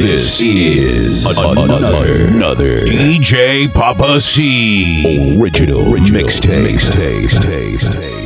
This is another, another DJ Papa C original, original mixtape. mixtape, mixtape, mixtape.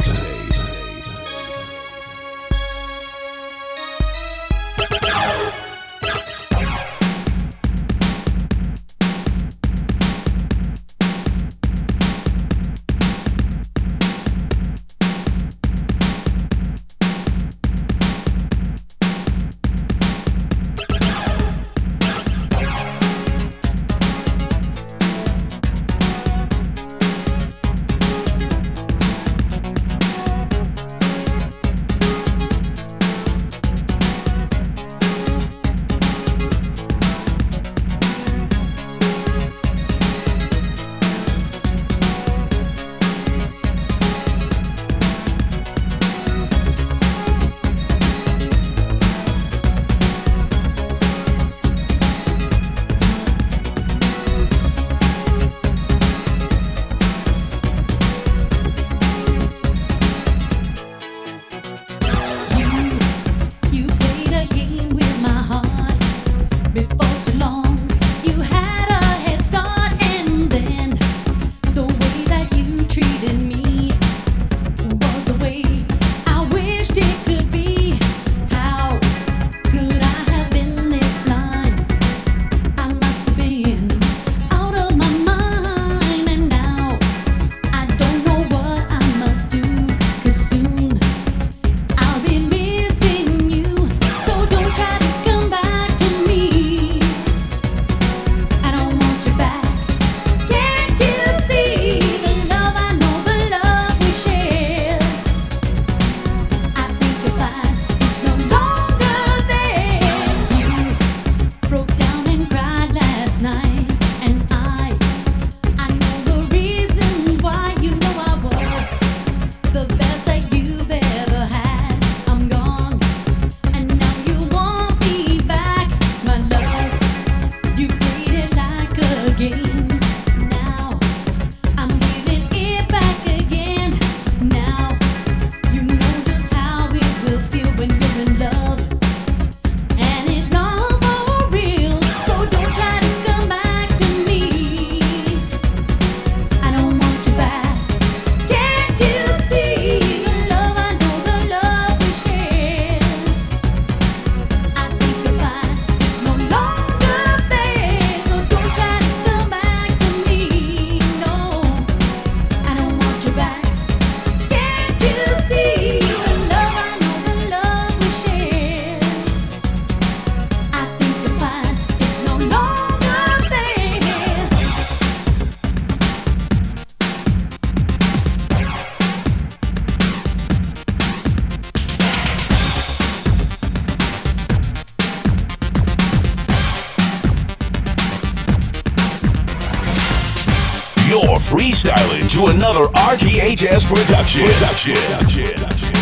freestyling to another RTHS production. production. production.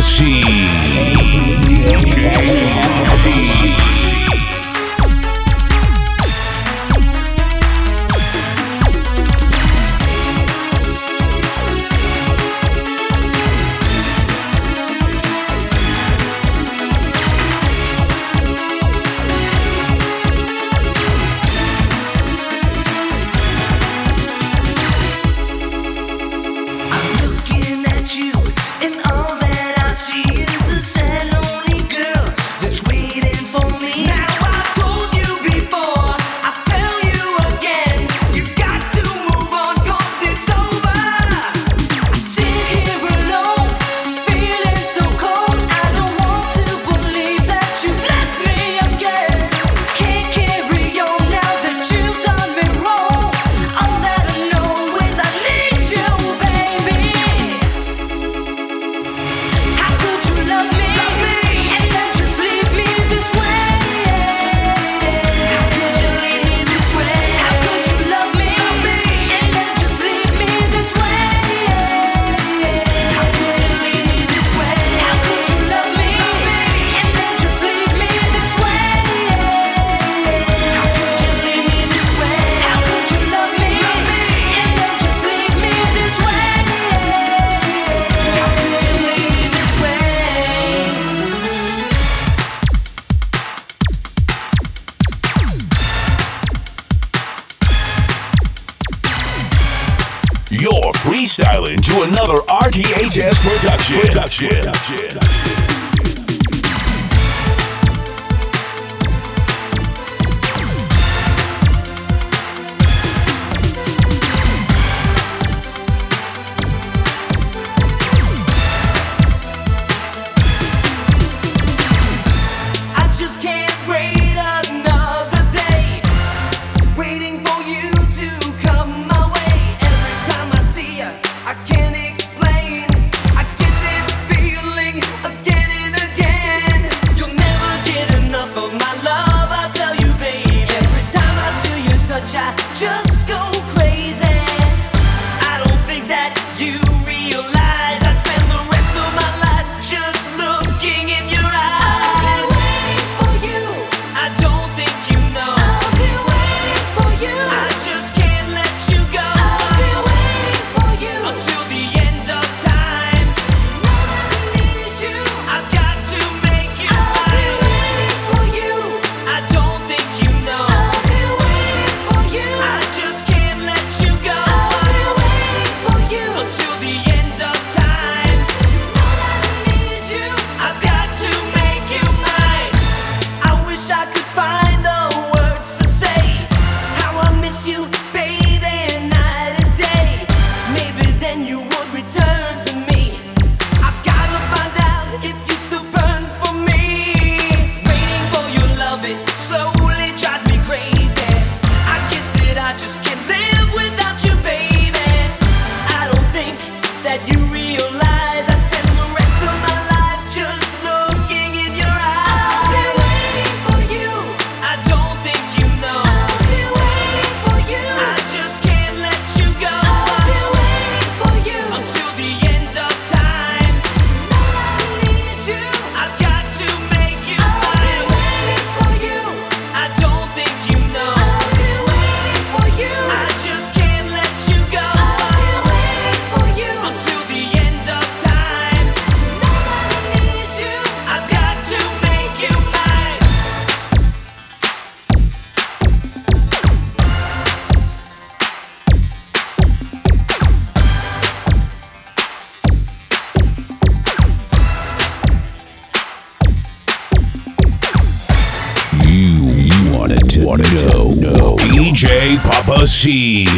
Papa Papa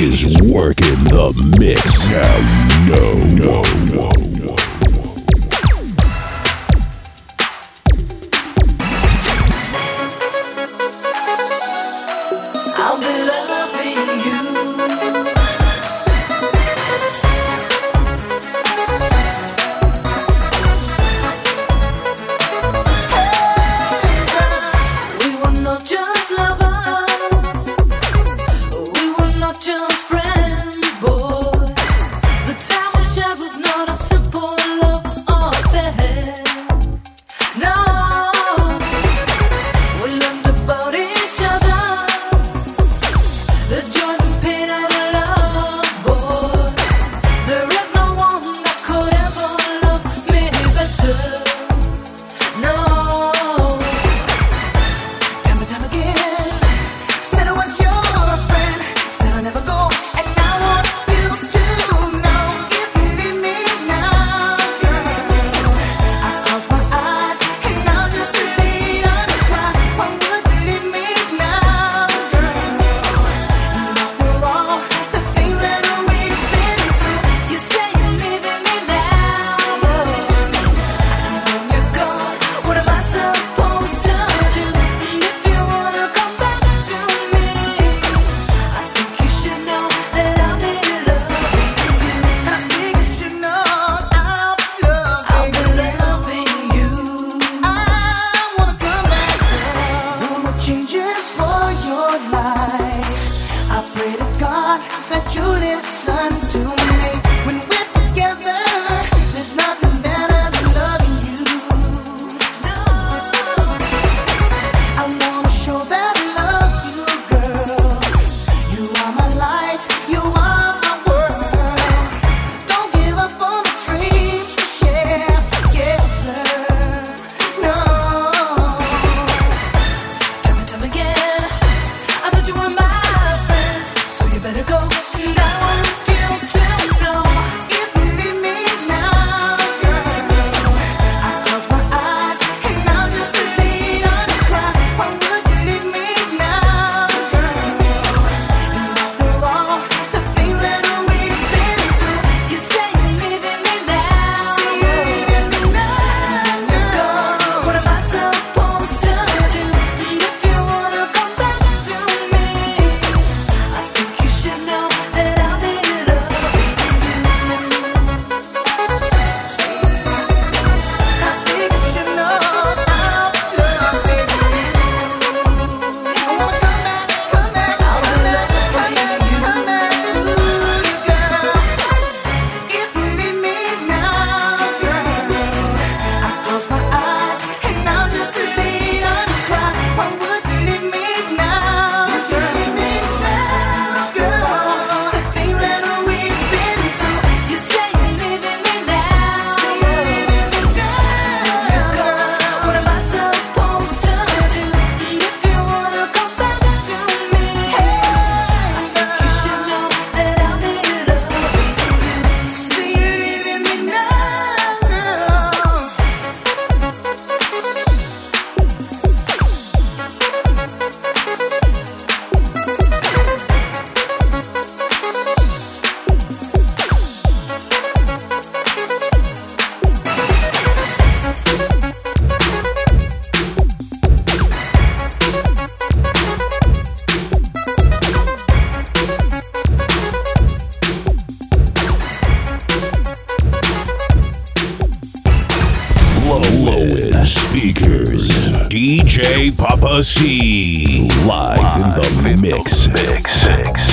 Papa C. Live in the mix. I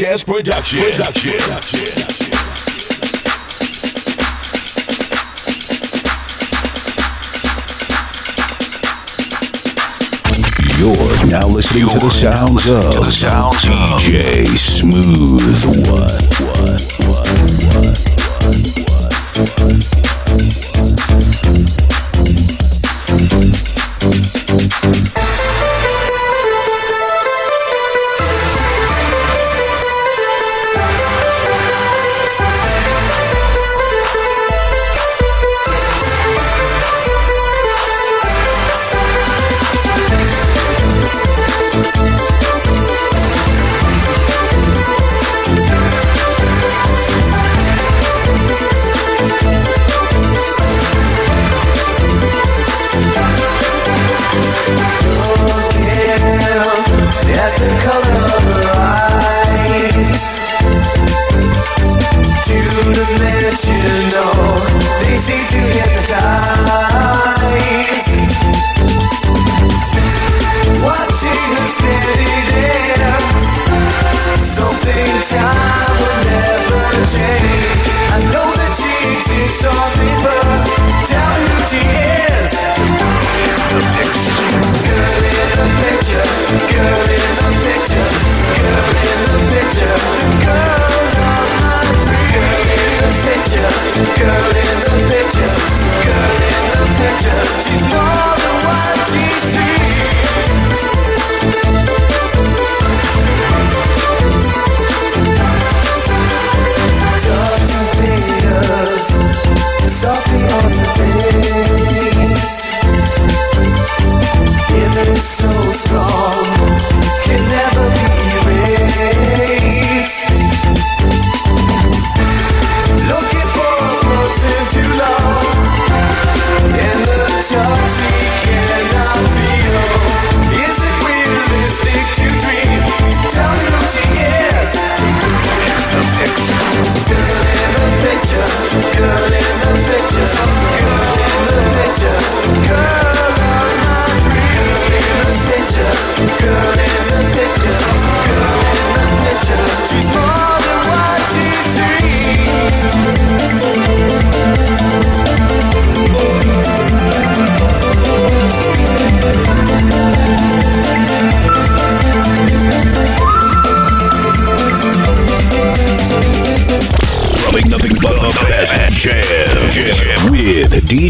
Jazz Production. Production. Production. You're now listening You're to the sounds of the sounds DJ of. Smooth One. one, one, one.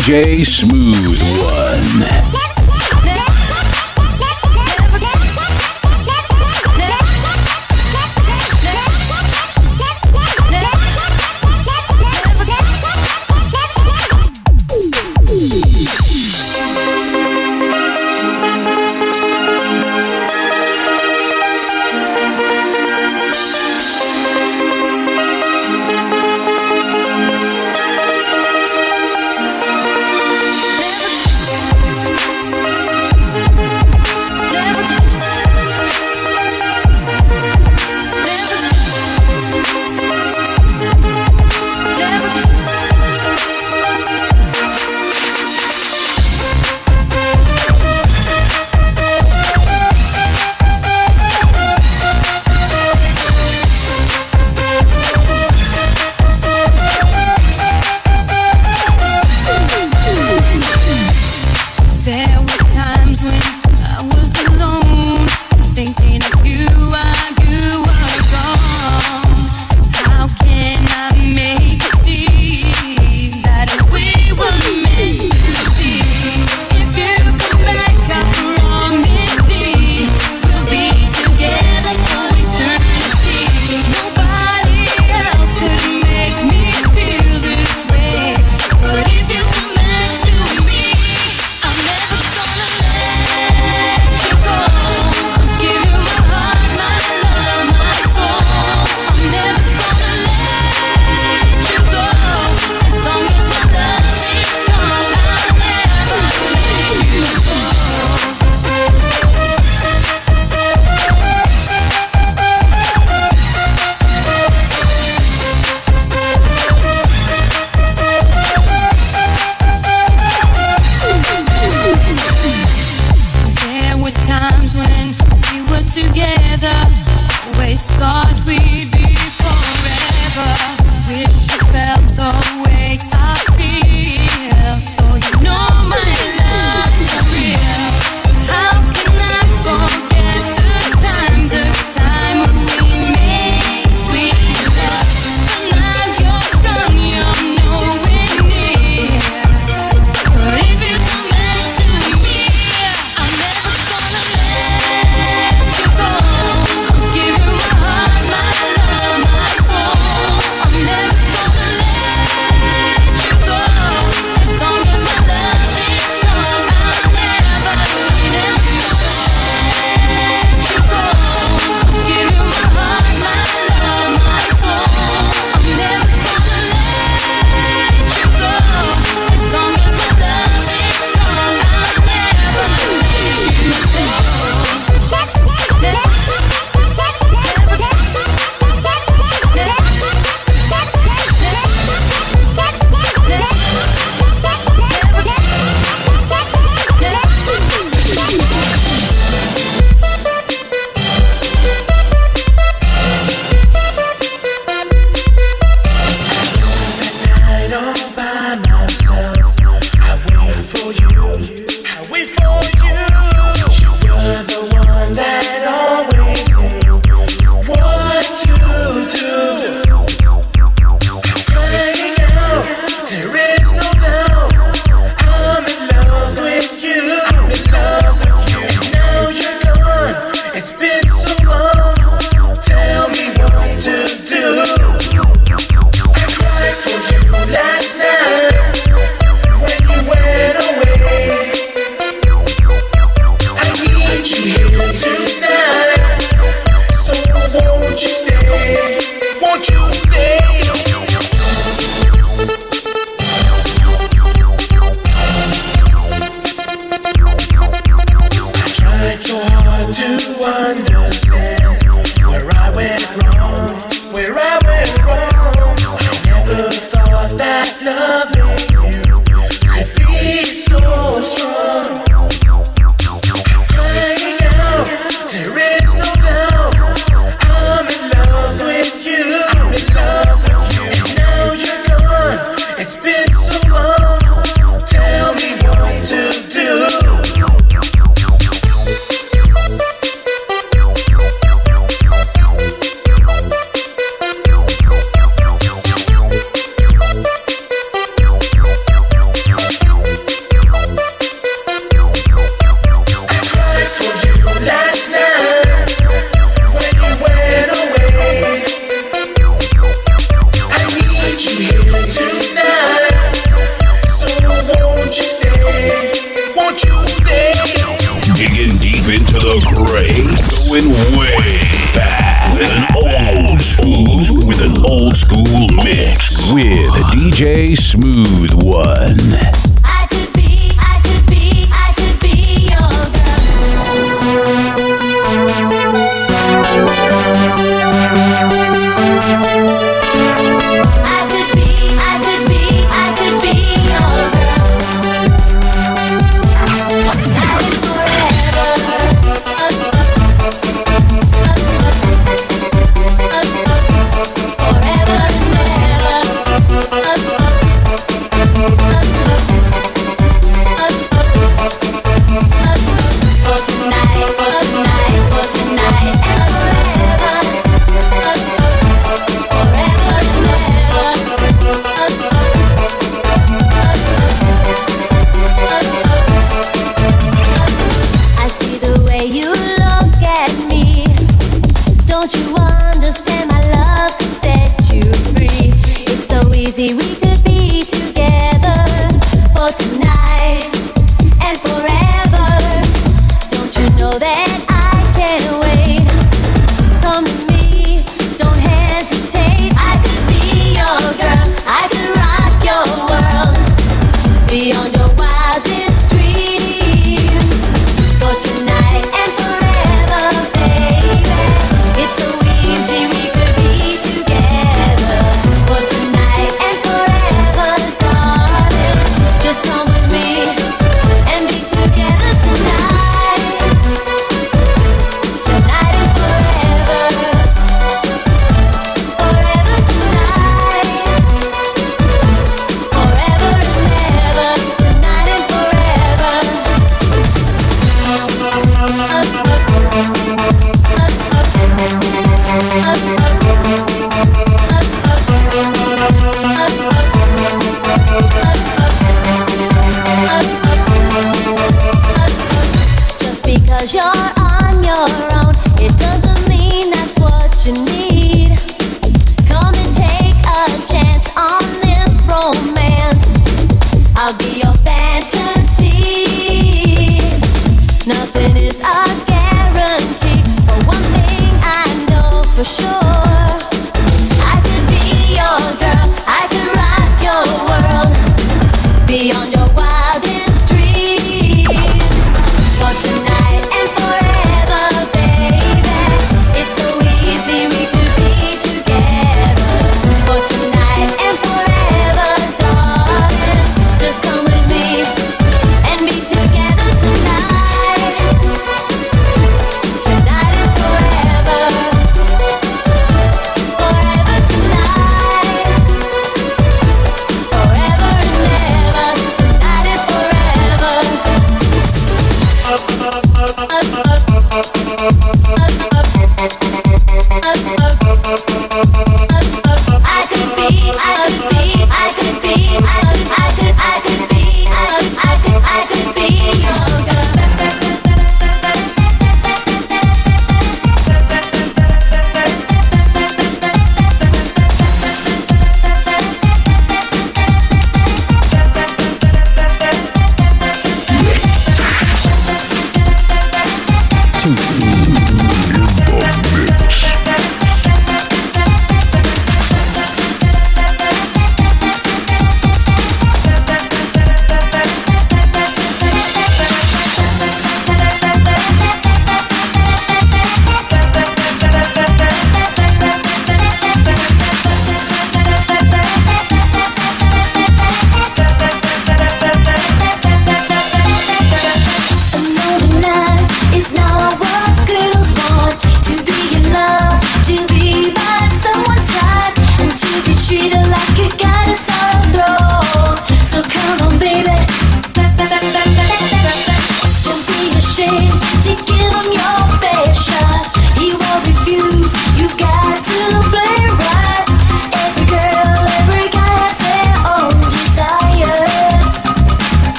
DJ Smooth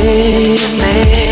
say. say.